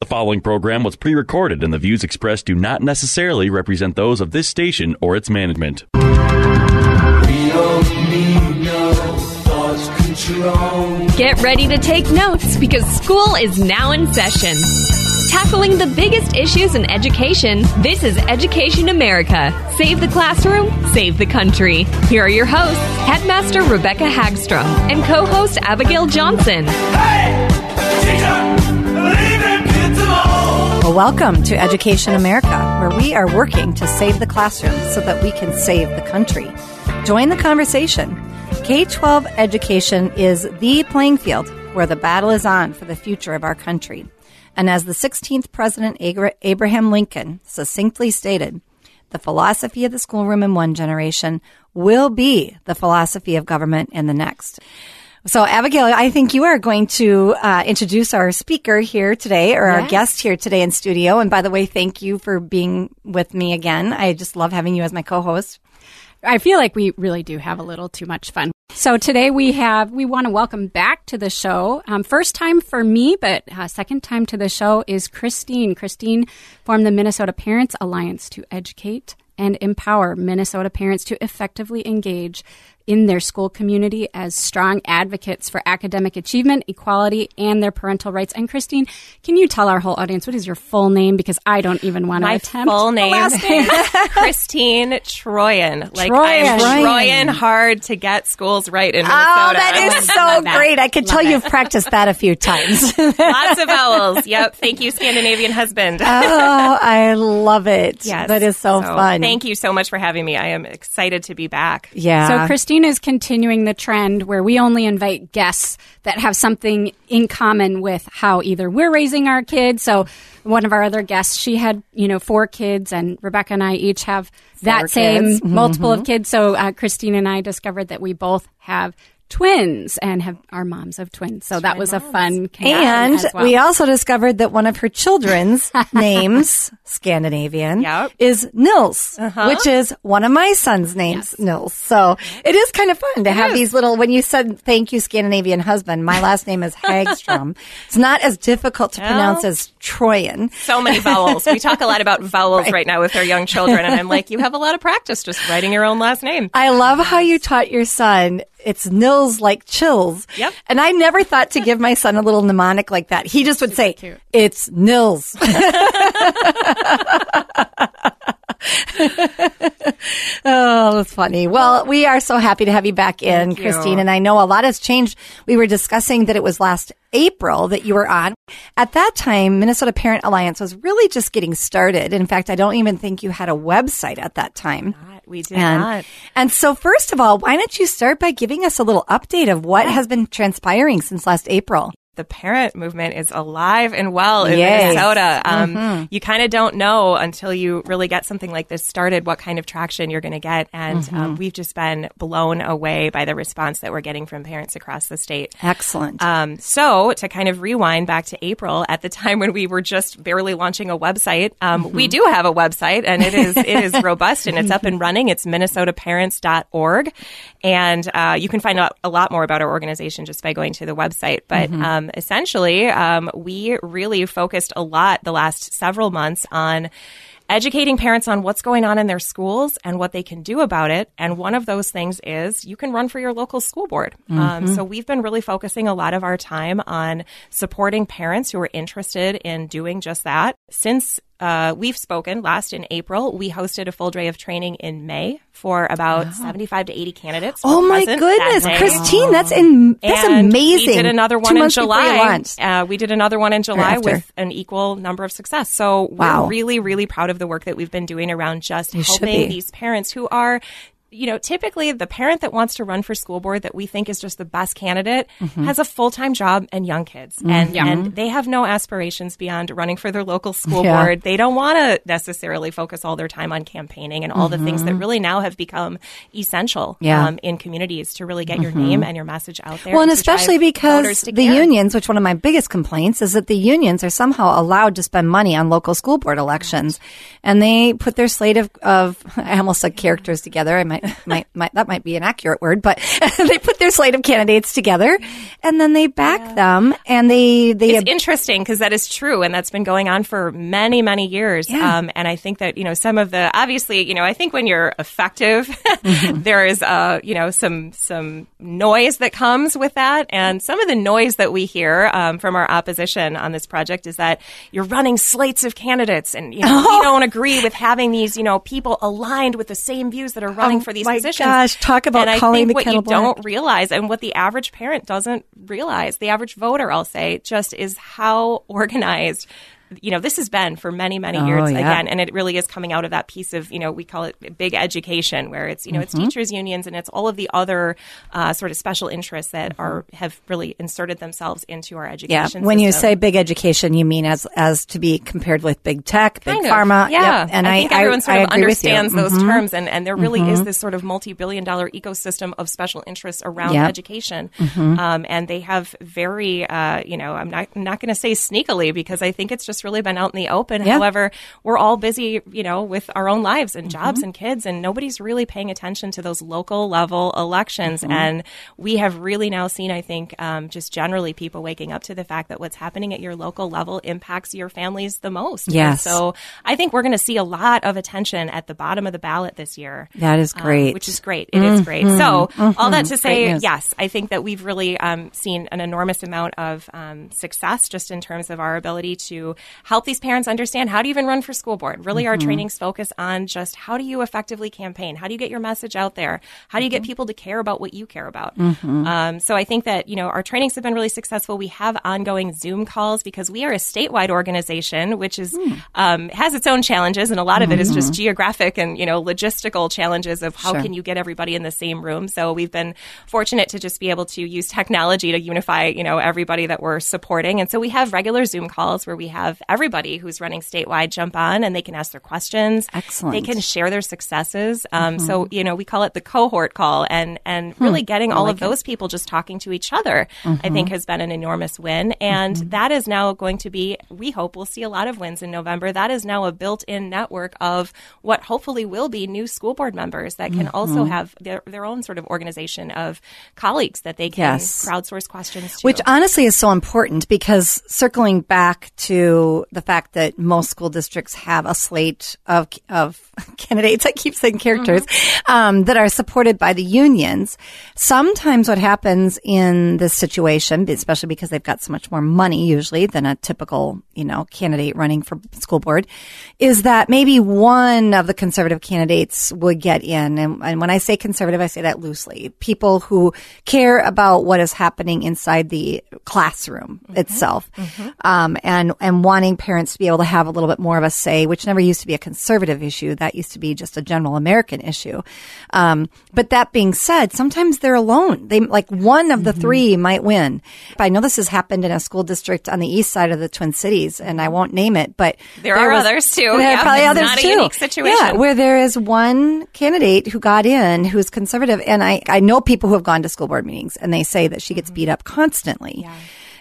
The following program was pre recorded, and the views expressed do not necessarily represent those of this station or its management. Get ready to take notes because school is now in session. Tackling the biggest issues in education, this is Education America. Save the classroom, save the country. Here are your hosts, Headmaster Rebecca Hagstrom and co host Abigail Johnson. Well, welcome to Education America, where we are working to save the classroom so that we can save the country. Join the conversation. K 12 education is the playing field where the battle is on for the future of our country. And as the 16th President Abraham Lincoln succinctly stated, the philosophy of the schoolroom in one generation will be the philosophy of government in the next. So, Abigail, I think you are going to uh, introduce our speaker here today, or yes. our guest here today in studio. And by the way, thank you for being with me again. I just love having you as my co-host. I feel like we really do have a little too much fun. So today we have we want to welcome back to the show. Um, first time for me, but uh, second time to the show is Christine. Christine formed the Minnesota Parents Alliance to educate and empower Minnesota parents to effectively engage in their school community as strong advocates for academic achievement, equality, and their parental rights. And Christine, can you tell our whole audience what is your full name? Because I don't even want to attempt. My full name, name. Christine Troyan. Like Troyan. I'm trying hard to get schools right in oh, Minnesota. Oh, that is so great! I can tell you've practiced that a few times. Lots of vowels. Yep. Thank you, Scandinavian husband. oh, I love it. Yes, that is so, so fun. Thank you so much for having me. I am excited to be back. Yeah. So Christine Christine is continuing the trend where we only invite guests that have something in common with how either we're raising our kids. So one of our other guests, she had, you know, four kids and Rebecca and I each have that four same kids. multiple mm-hmm. of kids. So uh, Christine and I discovered that we both have twins and have our moms of twins. So Twin that was moms. a fun And well. we also discovered that one of her children's names, Scandinavian, yep. is Nils, uh-huh. which is one of my son's names, yes. Nils. So it is kind of fun to it have is. these little, when you said thank you, Scandinavian husband, my last name is Hagstrom. it's not as difficult to well, pronounce as Troyan. So many vowels. we talk a lot about vowels right. right now with our young children. And I'm like, you have a lot of practice just writing your own last name. I love how you taught your son it's Nils like chills. Yep. And I never thought to give my son a little mnemonic like that. He just would say, cute. it's Nils. oh, that's funny. Well, we are so happy to have you back in, Thank Christine. You. And I know a lot has changed. We were discussing that it was last April that you were on. At that time, Minnesota Parent Alliance was really just getting started. In fact, I don't even think you had a website at that time. We did and, not. And so, first of all, why don't you start by giving us a little update of what has been transpiring since last April? The parent movement is alive and well in yes. Minnesota. Um, mm-hmm. You kind of don't know until you really get something like this started what kind of traction you're going to get. And um, mm-hmm. um, we've just been blown away by the response that we're getting from parents across the state. Excellent. Um, so, to kind of rewind back to April, at the time when we were just barely launching a website, um, mm-hmm. we do have a website and it is it is robust and it's up and running. It's minnesotaparents.org. And uh, you can find out a lot more about our organization just by going to the website. But mm-hmm. Um, essentially, um, we really focused a lot the last several months on educating parents on what's going on in their schools and what they can do about it. And one of those things is you can run for your local school board. Um, mm-hmm. Um, so we've been really focusing a lot of our time on supporting parents who are interested in doing just that. Since uh, we've spoken last in April. We hosted a full day of training in May for about 75 to 80 candidates. Oh my goodness, that Christine, that's in, that's and amazing. We did another one Two in July. Uh, we did another one in July with an equal number of success. So wow. we're really, really proud of the work that we've been doing around just you helping these parents who are you know, typically the parent that wants to run for school board that we think is just the best candidate Mm-hmm. has a full time job and young kids, and and they have no aspirations beyond running for their local school Yeah. board. They don't want to necessarily focus all their time on campaigning and all the things that really now have become essential Mm-hmm. Yeah. Mm-hmm. um, in communities to really get your name and your message out there. Well, and especially because the care. unions, which one of my biggest complaints is that the unions are somehow allowed to spend money on local school board elections, and they put their slate of, of I almost said characters together. I might, might, might that might be an accurate word, but they put their slate of candidates together, and then they back them, and they they it's interesting because that is true, and that's been going on for many, many years. Yeah. Um, and I think that you know some of the obviously, you know, I think when you're effective, there is uh, you know some some noise that comes with that, and some of the noise that we hear um, from our opposition on this project is that you're running slates of candidates, and you know, we don't agree with having these you know people aligned with the same views that are running Oh for these my positions. gosh, talk about and I calling think the what kettle you don't realize and what the average parent doesn't realize, the average voter, I'll say, just is how organized. You know, this has been for many, many Oh, years yeah. again, and it really is coming out of that piece of, you know, we call it big education, where it's, you know, Mm-hmm. it's teachers' unions and it's all of the other uh, sort of special interests that are have really inserted themselves into our education. yeah. When you say big education, you mean as as to be compared with big tech, big of, pharma, Yeah, Yep. And I, I, think everyone sort I of understands those Mhm. terms, and, and there really is this sort of multi-billion-dollar ecosystem of special interests around Yep. education, Mm-hmm. um, and they have very, uh, you know, I'm not I'm not going to say sneakily because I think it's just really been out in the open. Yeah. However, we're all busy, you know, with our own lives and Mm-hmm. jobs and kids, and nobody's really paying attention to those local level elections. Mm-hmm. And we have really now seen, I think, um, just generally people waking up to the fact that what's happening at your local level impacts your families the most. And Yes. so I think we're going to see a lot of attention at the bottom of the ballot this year. That is um, great. which is great. It is great. So all that to say, yes, I think that we've really um, seen an enormous amount of um, success just in terms of our ability to help these parents understand how to even run for school board. Really, our mm-hmm. trainings focus on just how do you effectively campaign? How do you get your message out there? How do you get mm-hmm. people to care about what you care about? Mm-hmm. Um, so I think that you know our trainings have been really successful. We have ongoing Zoom calls because we are a statewide organization, which is hmm. um, has its own challenges, and a lot of it is just geographic and you know logistical challenges of how Sure. can you get everybody in the same room. So we've been fortunate to just be able to use technology to unify you know everybody that we're supporting, and so we have regular Zoom calls where we have everybody who's running statewide jump on and they can ask their questions. Excellent. They can share their successes. Um, So mm-hmm. you know we call it the cohort call, and and hmm. really getting all of those people just talking to each other, I think mm-hmm. has been an enormous win, and mm-hmm. that is now going to be. We hope we'll see a lot of wins in November. That is now a built-in network of what hopefully will be new school board members that can also have their, their own sort of organization of colleagues that they can Yes. crowdsource questions to. Which honestly is so important because circling back to the fact that most school districts have a slate of of candidates, I keep saying characters, um, that are supported by the unions. Sometimes what happens in this situation, especially because they've got so much more money usually than a typical, you know, candidate running for school board, is that maybe one of the conservative candidates would get in. And, and when I say conservative, I say that loosely. People who care about what is happening inside the classroom itself, um, and and wanting parents to be able to have a little bit more of a say, which never used to be a conservative issue. That used to be just a general American issue. Um, but that being said, sometimes they're alone. They like one of the three might win. I know this has happened in a school district on the east side of the Twin Cities, and I won't name it, but There are others, too. There are Yeah, probably others not a too. unique situation. Yeah, where there is one candidate who got in who's conservative, and I I know people who have gone to school board meetings, and they say that she gets beat up constantly.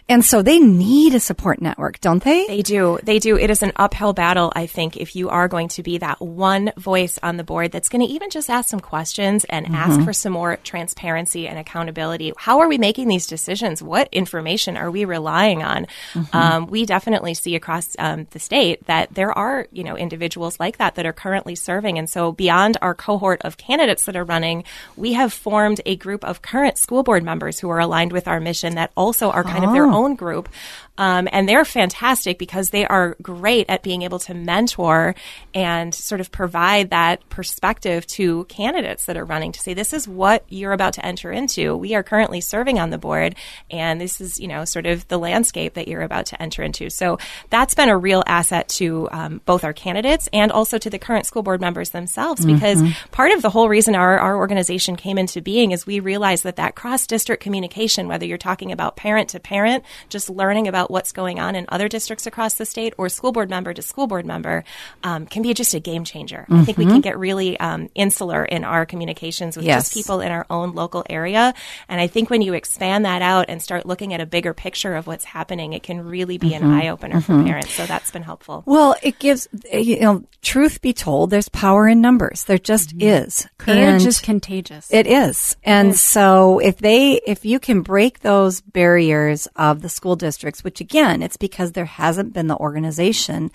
And so they need a support network, don't they? They do. They do. It is an uphill battle, I think, if you are going to be that one voice on the board that's going to even just ask some questions and ask for some more transparency and accountability. How are we making these decisions? What information are we relying on? Um, we definitely see across um, the state that there are, you know, individuals like that that are currently serving. And so beyond our cohort of candidates that are running, we have formed a group of current school board members who are aligned with our mission that also are kind of their own group. Um, and they're fantastic because they are great at being able to mentor and sort of provide that perspective to candidates that are running to say, this is what you're about to enter into. We are currently serving on the board, and this is, you know, sort of the landscape that you're about to enter into. So that's been a real asset to um, both our candidates and also to the current school board members themselves because mm-hmm. part of the whole reason our, our organization came into being is we realized that that cross district communication, whether you're talking about parent to parent, just learning about what's going on in other districts across the state, or school board member to school board member, um, can be just a game changer. Mm-hmm. I think we can get really um, insular in our communications with yes. just people in our own local area. And I think when you expand that out and start looking at a bigger picture of what's happening, it can really be mm-hmm. an eye opener for parents. So that's been helpful. Well, it gives, you know, truth be told, there's power in numbers. There just is. Courage and is contagious. It is. And it is. so if they, if you can break those barriers of the school districts, which again, it's because there hasn't been the organization,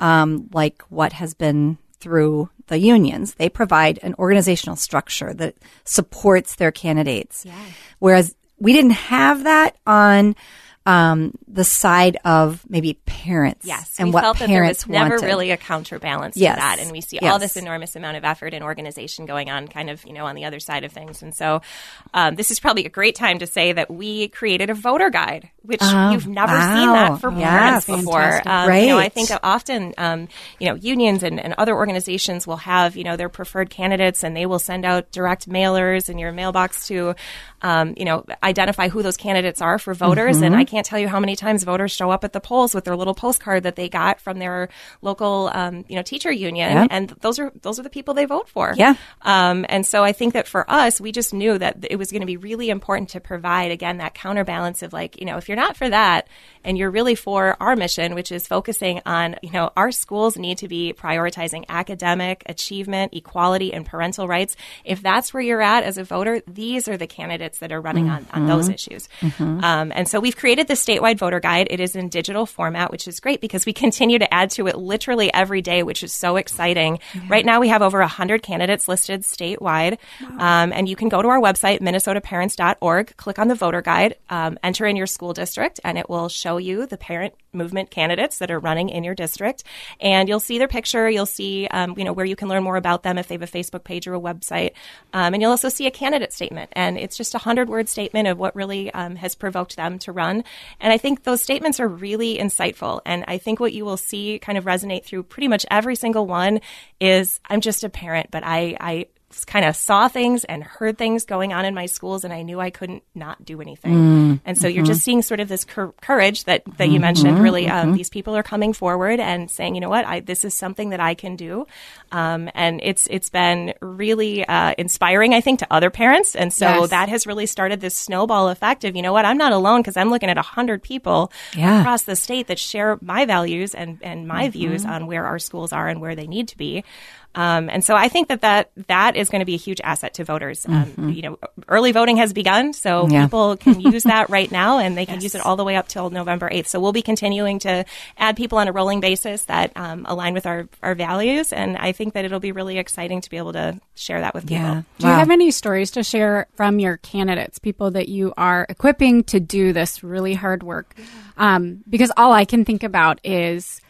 um, like what has been through the unions. They provide an organizational structure that supports their candidates. Yeah. Whereas we didn't have that on um, the side of maybe parents. Yes, and what parents never wanted. really a counterbalance yes. to that, and we see yes. all this enormous amount of effort and organization going on, kind of you know on the other side of things. And so, um, this is probably a great time to say that we created a voter guide, which oh, you've never wow. seen that for parents before. Um, right. You know, I think often um, you know unions and, and other organizations will have you know their preferred candidates, and they will send out direct mailers in your mailbox to um, you know, identify who those candidates are for voters. Mm-hmm. And I can't tell you how many times voters show up at the polls with their little postcard that they got from their local, um, you know, teacher union, yeah. and those are those are the people they vote for. Yeah. Um, and so I think that for us, we just knew that it was going to be really important to provide again that counterbalance of like, you know, if you're not for that and you're really for our mission, which is focusing on, you know, our schools need to be prioritizing academic achievement, equality, and parental rights. If that's where you're at as a voter, these are the candidates that are running mm-hmm. on, on those mm-hmm. issues. Mm-hmm. Um, and so we've created the statewide voter guide. It is in digital format, which is great because we continue to add to it literally every day, which is so exciting. Yeah. Right now, we have over 100 candidates listed statewide. Wow. Um, and you can go to our website, minnesotaparents.org, click on the voter guide, um, enter in your school district, and it will show you the parent movement candidates that are running in your district. And you'll see their picture. You'll see, um, you know, where you can learn more about them if they have a Facebook page or a website. Um, and you'll also see a candidate statement. And it's just a 100 word statement of what really um, has provoked them to run. And I think those statements are really insightful. And I think what you will see kind of resonate through pretty much every single one is I'm just a parent, but I, I kind of saw things and heard things going on in my schools and I knew I couldn't not do anything. Mm, and so mm-hmm. you're just seeing sort of this cur- courage that, that you mm-hmm, mentioned. Really, um, mm-hmm. these people are coming forward and saying, you know what, I, this is something that I can do. Um, and it's, it's been really uh, inspiring, I think, to other parents. And so yes. that has really started this snowball effect of, you know what, I'm not alone because I'm looking at a 100 people yeah. across the state that share my values and, and my mm-hmm. views on where our schools are and where they need to be. Um, and so I think that that, that is going to be a huge asset to voters. Um, mm-hmm. You know, early voting has begun, so yeah. people can use that right now, and they can yes. use it all the way up till November 8th. So we'll be continuing to add people on a rolling basis that um, align with our, our values, and I think that it'll be really exciting to be able to share that with people. Yeah. Do wow. you have any stories to share from your candidates, people that you are equipping to do this really hard work? Um, because all I can think about is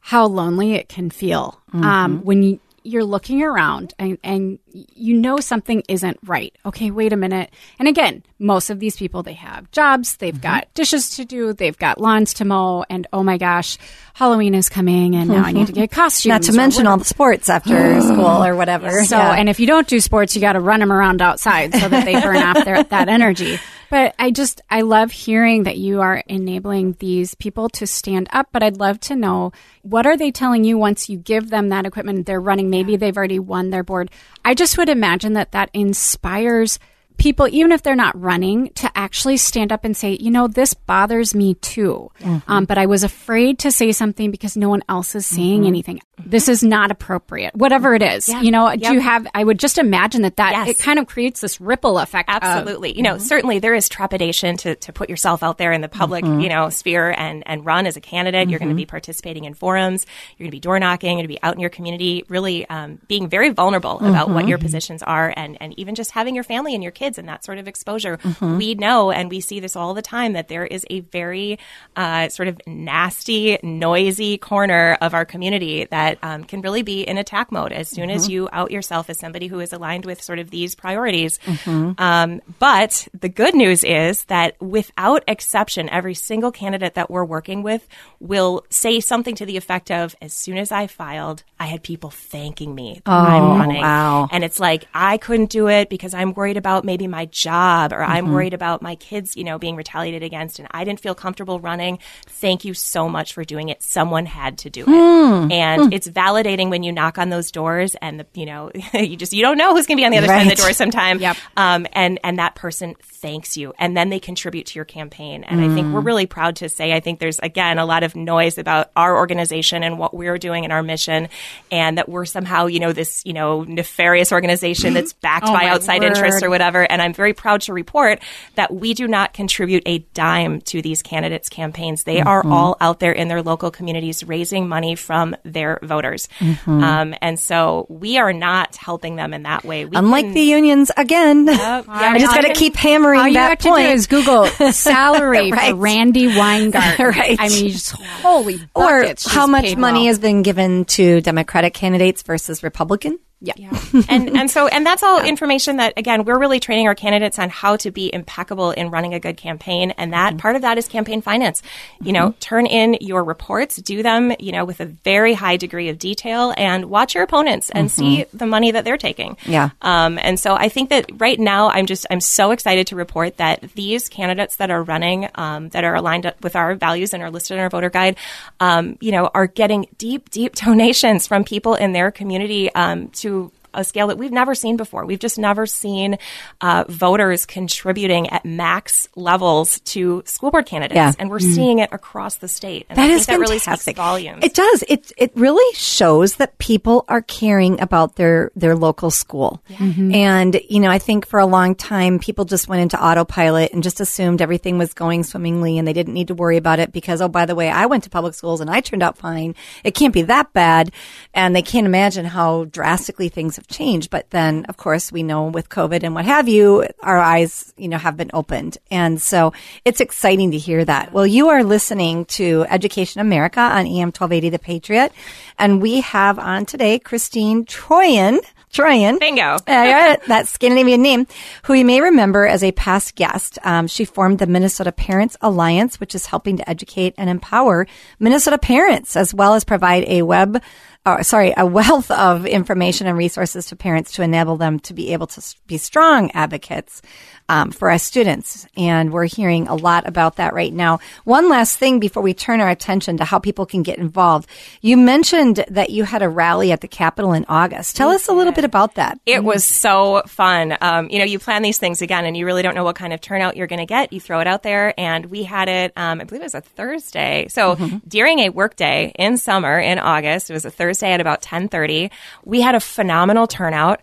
how lonely it can feel um, mm-hmm. when you you're looking around and, and you know something isn't right. Okay, wait a minute. And again, most of these people, they have jobs, they've mm-hmm. got dishes to do, they've got lawns to mow, and oh my gosh, Halloween is coming and now I need to get costumes. Not to mention all the sports after school or whatever. So, yeah. and if you don't do sports, you got to run them around outside so that they burn off their, that energy. But I just, I love hearing that you are enabling these people to stand up. But I'd love to know what are they telling you once you give them that equipment? They're running, maybe they've already won their board. I just would imagine that that inspires people, even if they're not running, to actually stand up and say, you know, this bothers me too. Mm-hmm. Um, but I was afraid to say something because no one else is saying mm-hmm. anything. This is not appropriate, whatever it is. Yeah. You know, yep. do you have, I would just imagine that that yes. it kind of creates this ripple effect. Absolutely. Of, you know, mm-hmm. certainly there is trepidation to, to put yourself out there in the public, mm-hmm. you know, sphere and, and run as a candidate. You're going to be mm-hmm. participating in forums. You're going to be door knocking. You're going to be out in your community, really um, being very vulnerable about what your mm-hmm. positions are and, and even just having your family and your kids kids and that sort of exposure. We know, and we see this all the time, that there is a very uh, sort of nasty, noisy corner of our community that um, can really be in attack mode as soon as you out yourself as somebody who is aligned with sort of these priorities. Um, but the good news is that without exception, every single candidate that we're working with will say something to the effect of, as soon as I filed, I had people thanking me that I'm running. wow. And it's like, I couldn't do it because I'm worried about maybe my job or I'm mm-hmm. worried about my kids, you know, being retaliated against and I didn't feel comfortable running. Thank you so much for doing it. Someone had to do it. Hmm. And hmm. it's validating when you knock on those doors and the, you know, you just, you don't know who's going to be on the other side of the door sometime. Yep. Um, and, and that person thanks you and then they contribute to your campaign. And I think we're hmm. really proud to say, I think there's again a lot of noise about our organization and what we're doing and our mission and that we're somehow, you know, this, you know, nefarious organization mm-hmm. that's backed Oh, by outside interests or whatever. And I'm very proud to report that we do not contribute a dime to these candidates' campaigns. They are Mm-hmm. all out there in their local communities raising money from their voters. Mm-hmm. Um, and so we are not helping them in that way. We Unlike can- the unions, again. yeah, I just got to keep hammering All you that have to point. do is Google salary Right. for Randi Weingarten. Right. I mean, just holy or buckets. how much money well. has been given to Democratic candidates versus Republican? Yeah. and and so and that's all information that again we're really training our candidates on how to be impeccable in running a good campaign. And that part of that is campaign finance. You know turn in your reports do them you know with a very high degree of detail and watch your opponents and see the money that they're taking. Yeah. um, and so I think that right now I'm just I'm so excited to report that these candidates that are running um, that are aligned with our values and are listed in our voter guide, um, you know, are getting deep deep donations from people in their community um, to a scale that we've never seen before. We've just never seen uh, voters contributing at max levels to school board candidates, Yeah. and we're seeing it across the state. And That is that really fantastic. speaks volumes. It does. It it really shows that people are caring about their their local school. And you know, I think for a long time people just went into autopilot and just assumed everything was going swimmingly and they didn't need to worry about it because oh by the way, I went to public schools and I turned out fine. It can't be that bad. And they can't imagine how drastically things have changed. But then of course we know with COVID and what have you, our eyes, you know, have been opened. And so it's exciting to hear that. Well, you are listening to Education America on AM 1280 The Patriot. And we have on today Christine Troyan. Troyan. Bingo. Uh, that Scandinavian name, who you may remember as a past guest. Um, she formed the Minnesota Parents Alliance, which is helping to educate and empower Minnesota parents, as well as provide a web, uh, sorry, a wealth of information and resources to parents to enable them to be able to be strong advocates um, for our students. And we're hearing a lot about that right now. One last thing before we turn our attention to how people can get involved. You mentioned that you had a rally at the Capitol in August. Tell us a little bit about that. It was so fun. Um, you know, you plan these things again, and you really don't know what kind of turnout you're going to get. You throw it out there, and we had it. Um, I believe it was a Thursday. So during a workday in summer in August, it was a Thursday at about ten thirty. We had a phenomenal turnout.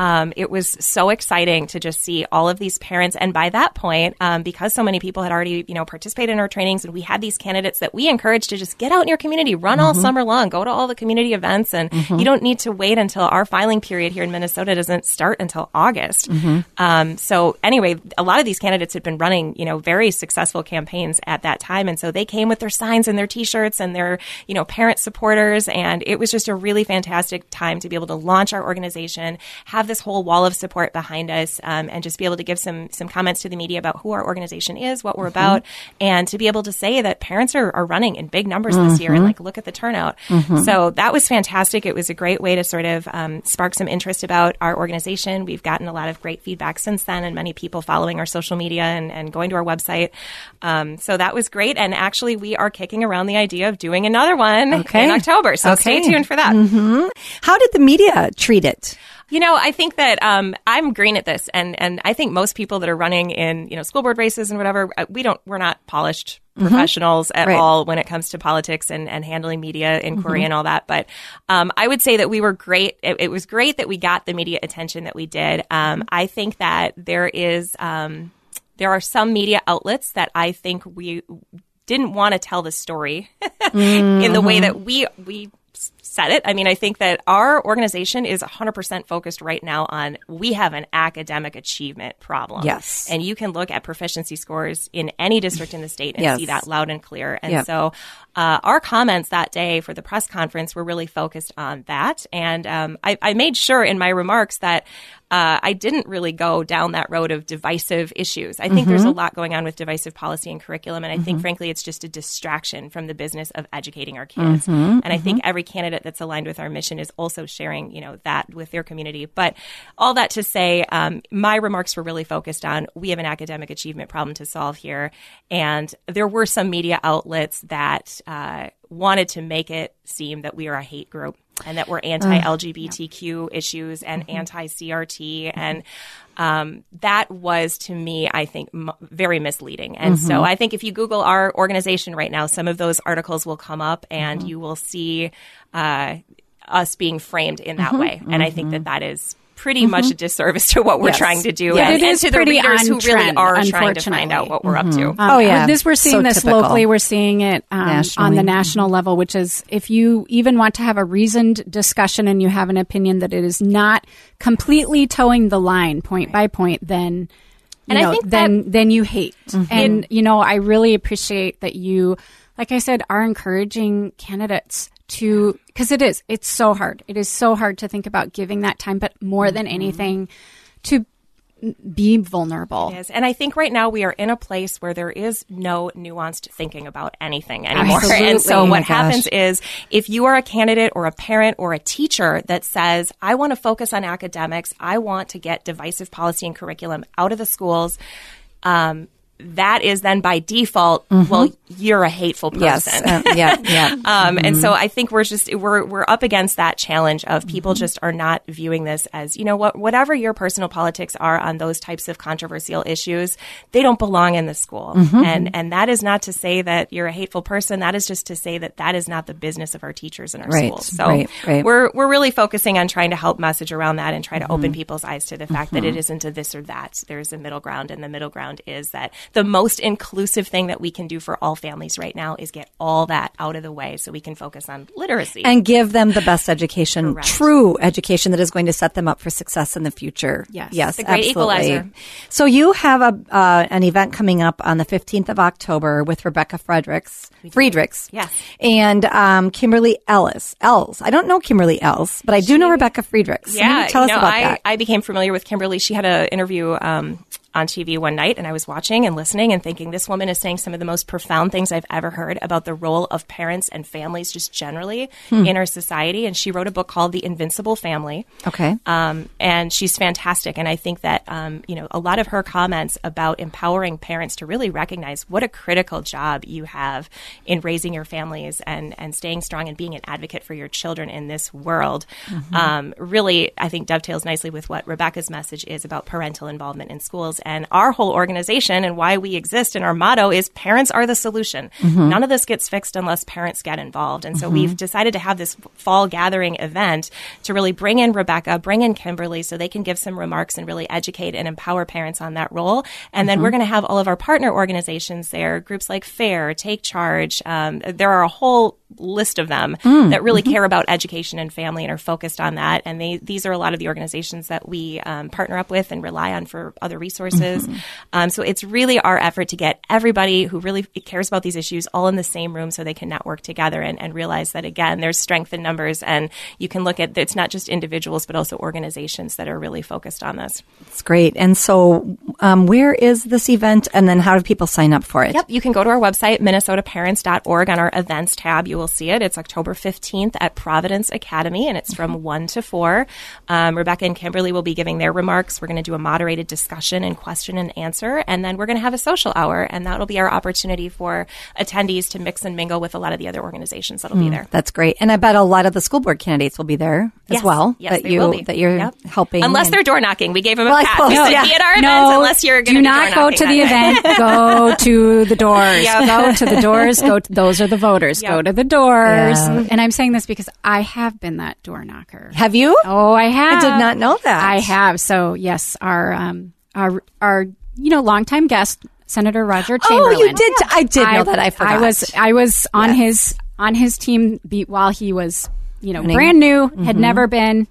Um, it was so exciting to just see all of these parents, and by that point, um, because so many people had already, you know, participated in our trainings, and we had these candidates that we encouraged to just get out in your community, run all summer long, go to all the community events, and you don't need to wait until our filing period here in Minnesota doesn't start until August. Um, so anyway, a lot of these candidates had been running, you know, very successful campaigns at that time, and so they came with their signs and their T-shirts and their, you know, parent supporters, and it was just a really fantastic time to be able to launch our organization, have this whole wall of support behind us, um, and just be able to give some some comments to the media about who our organization is, what we're about, and to be able to say that parents are, are running in big numbers this year, and like look at the turnout. So that was fantastic. It was a great way to sort of um, spark some interest about our organization. We've gotten a lot of great feedback since then, and many people following our social media and, and going to our website. Um, so that was great. And actually, we are kicking around the idea of doing another one Okay. in October. So stay tuned for that. How did the media treat it? You know, I think that um, I'm green at this, and and I think most people that are running in you know school board races and whatever, uh, we don't we're not polished professionals at Right. all when it comes to politics and, and handling media inquiry and all that. But um, I would say that we were great. It, it was great that we got the media attention that we did. Um, I think that there is um, there are some media outlets that I think we didn't want to tell the story in the way that we we said it. I mean, I think that our organization is 100% focused right now on we have an academic achievement problem. Yes. And you can look at proficiency scores in any district in the state and Yes. see that loud and clear. And Yep. so uh, our comments that day for the press conference were really focused on that. And um, I, I made sure in my remarks that uh, I didn't really go down that road of divisive issues. I think there's a lot going on with divisive policy and curriculum, and I think, frankly, it's just a distraction from the business of educating our kids. And I think every candidate that's aligned with our mission is also sharing, you know, that with their community. But all that to say, um, my remarks were really focused on we have an academic achievement problem to solve here, and there were some media outlets that uh, wanted to make it seem that we are a hate group and that we're uh, anti-LGBTQ issues and mm-hmm. anti-CRT, and um, that was to me, I think, m- very misleading. And so, mm-hmm. I think if you Google our organization right now, some of those articles will come up, and mm-hmm. you will see uh, us being framed in that way. And I think that that is. Pretty much a disservice to what we're Yes. trying to do, But and, it and to the pretty readers who on really are trying to find out what we're up to. Um, Oh, yeah. This we're seeing So this typical. locally. We're seeing it um, on the national level, which is if you even want to have a reasoned discussion and you have an opinion that it is not completely towing the line point by point, then you And I know, think then then you hate. Mm-hmm. And you know, I really appreciate that you, like I said, are encouraging candidates to because it is it's so hard. It is so hard to think about giving that time, but more than Mm-hmm. anything, to be vulnerable. is. And I think right now we are in a place where there is no nuanced thinking about anything anymore. Absolutely. And so Oh what gosh. happens is if you are a candidate or a parent or a teacher that says, I want to focus on academics, I want to get divisive policy and curriculum out of the schools, um, that is then by default, mm-hmm. well, you're a hateful person. Yes. Uh, yeah. Yeah. Um, And so mm-hmm. I think we're just we're we're up against that challenge of people mm-hmm. just are not viewing this as you know what whatever your personal politics are on those types of controversial issues, they don't belong in the school. And and that is not to say that you're a hateful person. That is just to say that that is not the business of our teachers in our Right, schools. So right, right. we're we're really focusing on trying to help message around that and try to open people's eyes to the fact that it isn't a this or that. There's a middle ground, and the middle ground is that the most inclusive thing that we can do for all families right now is get all that out of the way so we can focus on literacy. and give them the best education, Correct. true education that is going to set them up for success in the future. Yes. yes, The great absolutely. equalizer. So you have a uh, an event coming up on the fifteenth of October with Rebecca Fredericks, Friedrichs, Yes. and um, Kimberly Ellis. Ells, I don't know Kimberly Ellis, but I do know Rebecca Friedrichs. Yeah, tell us know, about I, that. I became familiar with Kimberly. She had an interview um, on TV one night, and I was watching and listening and thinking, this woman is saying some of the most profound things I've ever heard about the role of parents and families just generally Hmm. in our society. And she wrote a book called The Invincible Family. Okay. Um, and she's fantastic. And I think that, um, you know, a lot of her comments about empowering parents to really recognize what a critical job you have in raising your families and, and staying strong and being an advocate for your children in this world um, really, I think, dovetails nicely with what Rebecca's message is about parental involvement in schools. And our whole organization and why we exist and our motto is parents are the solution. Mm-hmm. None of this gets fixed unless parents get involved. And so mm-hmm. we've decided to have this fall gathering event to really bring in Rebecca, bring in Kimberly so they can give some remarks and really educate and empower parents on that role. And then we're mm-hmm. going to have all of our partner organizations there, groups like FAIR, Take Charge. Um, there are a whole list of them that really care about education and family and are focused on that. And they, these are a lot of the organizations that we um, partner up with and rely on for other resources. Um, so it's really our effort to get everybody who really cares about these issues all in the same room so they can network together and, and realize that, again, there's strength in numbers. And you can look at it's not just individuals, but also organizations that are really focused on this. It's great. And so, um, where is this event, and then how do people sign up for it? Yep, you can go to our website, minnesotaparents.org. On our events tab, you will see it. It's October 15th at Providence Academy, and it's from 1 to 4. Um, Rebecca and Kimberly will be giving their remarks. We're going to do a moderated discussion and question and answer, and then we're going to have a social hour, and that'll be our opportunity for attendees to mix and mingle with a lot of the other organizations that'll be there. That's great. And I bet a lot of the school board candidates will be there as Yes. well. Yes, that you that you're Yep. helping. Unless and- they're door knocking. We gave them a Well, I pass. suppose, said, yeah. be at our events no, unless you're going do not go to the event. go to the doors. Yep. Go to the doors. Go. To, those are the voters. Yep. Go to the doors. Yeah. And I'm saying this because I have been that door knocker. Have you? Oh, I have. I did not know that. I have. So yes, our um, our our you know longtime guest Senator Roger Chamberlain. Oh, you did. I did know that. I forgot. I was I was on his on his team beat while he was you know, Running. brand new, had never been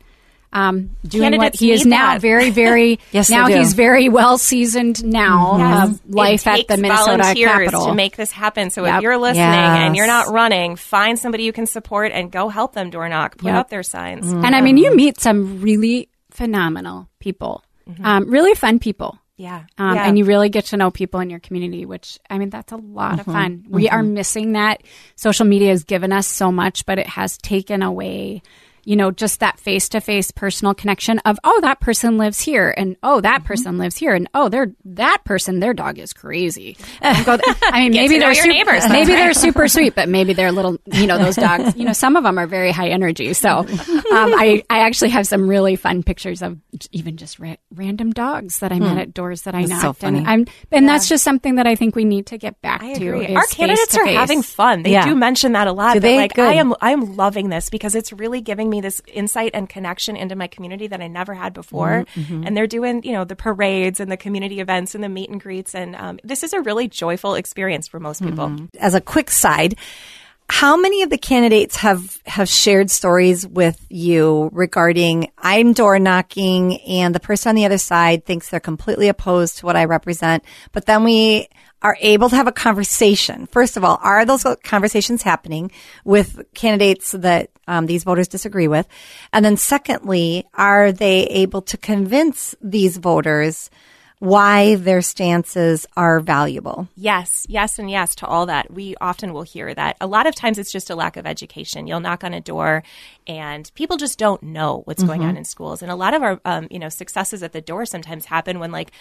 um, doing what he is now that. very, very, Yes, now they do. he's very well seasoned now Yes. of life it at takes the Minnesota volunteers Capitol. to make this happen. So Yep. if you're listening Yes. and you're not running, find somebody you can support and go help them door knock, put Yep. up their signs. and I mean, you meet some really phenomenal people, um, really fun people. Yeah. Um, yeah. And you really get to know people in your community, which I mean, that's a lot of fun. We are missing that. Social media has given us so much, but it has taken away, you know, just that face to face personal connection of, oh, that person lives here, and oh, that person lives here, and oh, they're that person, their dog is crazy. I mean, maybe they're your super, neighbors. Maybe right. they're super sweet, but maybe they're little, you know, those dogs. You know, some of them are very high energy. So, um, I I actually have some really fun pictures of even just ra- random dogs that I met at doors that I That's so knocked, funny. and I'm and that's just something that I think we need to get back to. Our candidates are having fun. They Yeah. do mention that a lot. Do but they? like Good. I am I am loving this because it's really giving me this insight and connection into my community that I never had before. Mm-hmm, And they're doing, you know, the parades and the community events and the meet and greets and um, this is a really joyful experience for most people. Mm-hmm. As a quick side, how many of the candidates have have shared stories with you regarding I'm door knocking and the person on the other side thinks they're completely opposed to what I represent, but then we are able to have a conversation. First of all, are those conversations happening with candidates that um, these voters disagree with? And then secondly, are they able to convince these voters why their stances are valuable? Yes, yes, and yes to all that. We often will hear that. A lot of times it's just a lack of education. You'll knock on a door and people just don't know what's going Mm-hmm. on in schools. And a lot of our, um, you know, successes at the door sometimes happen when like,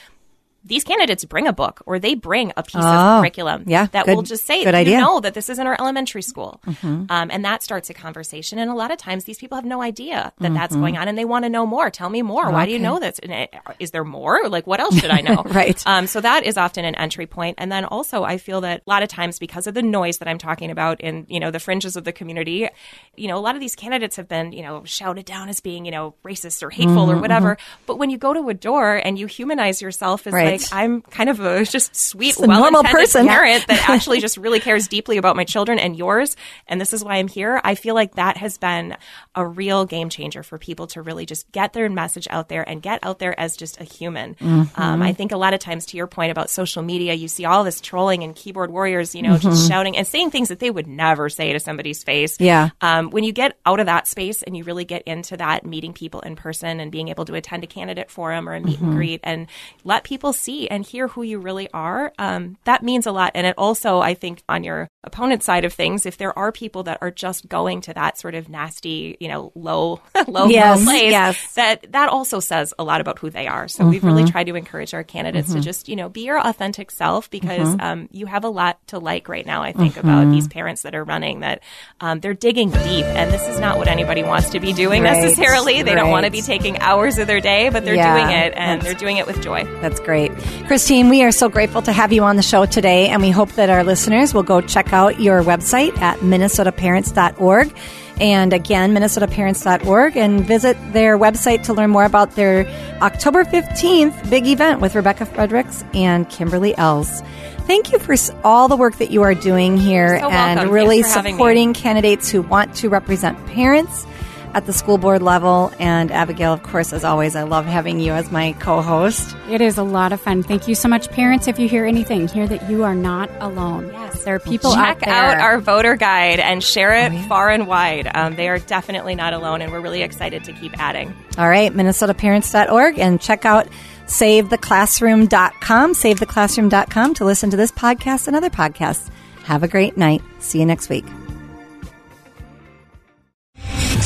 these candidates bring a book or they bring a piece Oh, of curriculum yeah, that good- will just say, good you idea. Mm-hmm. know that this isn't our elementary school. Um, and that starts a conversation. And a lot of times these people have no idea that that's Mm-hmm. going on and they want to know more. Tell me more. Why do you know this? And it, is there more? Like, what else should I know? Right. Um, so that is often an entry point. And then also, I feel that a lot of times because of the noise that I'm talking about in, you know, the fringes of the community, you know, a lot of these candidates have been, you know, shouted down as being, you know, racist or hateful Mm-hmm, or whatever. But when you go to a door and you humanize yourself as Right. like, I'm kind of a just sweet, Just normal person. parent that actually just really cares deeply about my children and yours, and this is why I'm here. I feel like that has been a real game changer for people to really just get their message out there and get out there as just a human. Mm-hmm. Um, I think a lot of times, to your point about social media, you see all this trolling and keyboard warriors, you know, just shouting and saying things that they would never say to somebody's face. Mm-hmm. Yeah. Um, when you get out of that space and you really get into that meeting people in person and being able to attend a candidate forum or a meet and greet and let people see and hear who you really are, um, that means a lot. And it also, I think, on your opponent side of things, if there are people that are just going to that sort of nasty, you know, low, low, Yes, low place, yes. that that also says a lot about who they are. So we've really tried to encourage our candidates to just, you know, be your authentic self because um, you have a lot to like right now. I think about these parents that are running that um, they're digging deep, and this is not what anybody wants to be doing Right, necessarily. They don't want to be taking hours of their day, but they're Yeah, doing it, and they're doing it with joy. That's great. Christine, we are so grateful to have you on the show today, and we hope that our listeners will go check out your website at minnesotaparents.org. And again, minnesotaparents.org, and visit their website to learn more about their October 15th big event with Rebecca Fredericks and Kimberly Ells. Thank you for all the work that you are doing here So and really Thanks for having me. supporting candidates who want to represent parents at the school board level. And Abigail, of course, as always, I love having you as my co host. It is a lot of fun. Thank you so much, parents. If you hear anything, hear that you are not alone. Yes, there are people out Check there. out our voter guide and share it far and wide. Um, they are definitely not alone, and we're really excited to keep adding. All right, minnesotaparents.org and check out savetheclassroom.com, savetheclassroom.com to listen to this podcast and other podcasts. Have a great night. See you next week.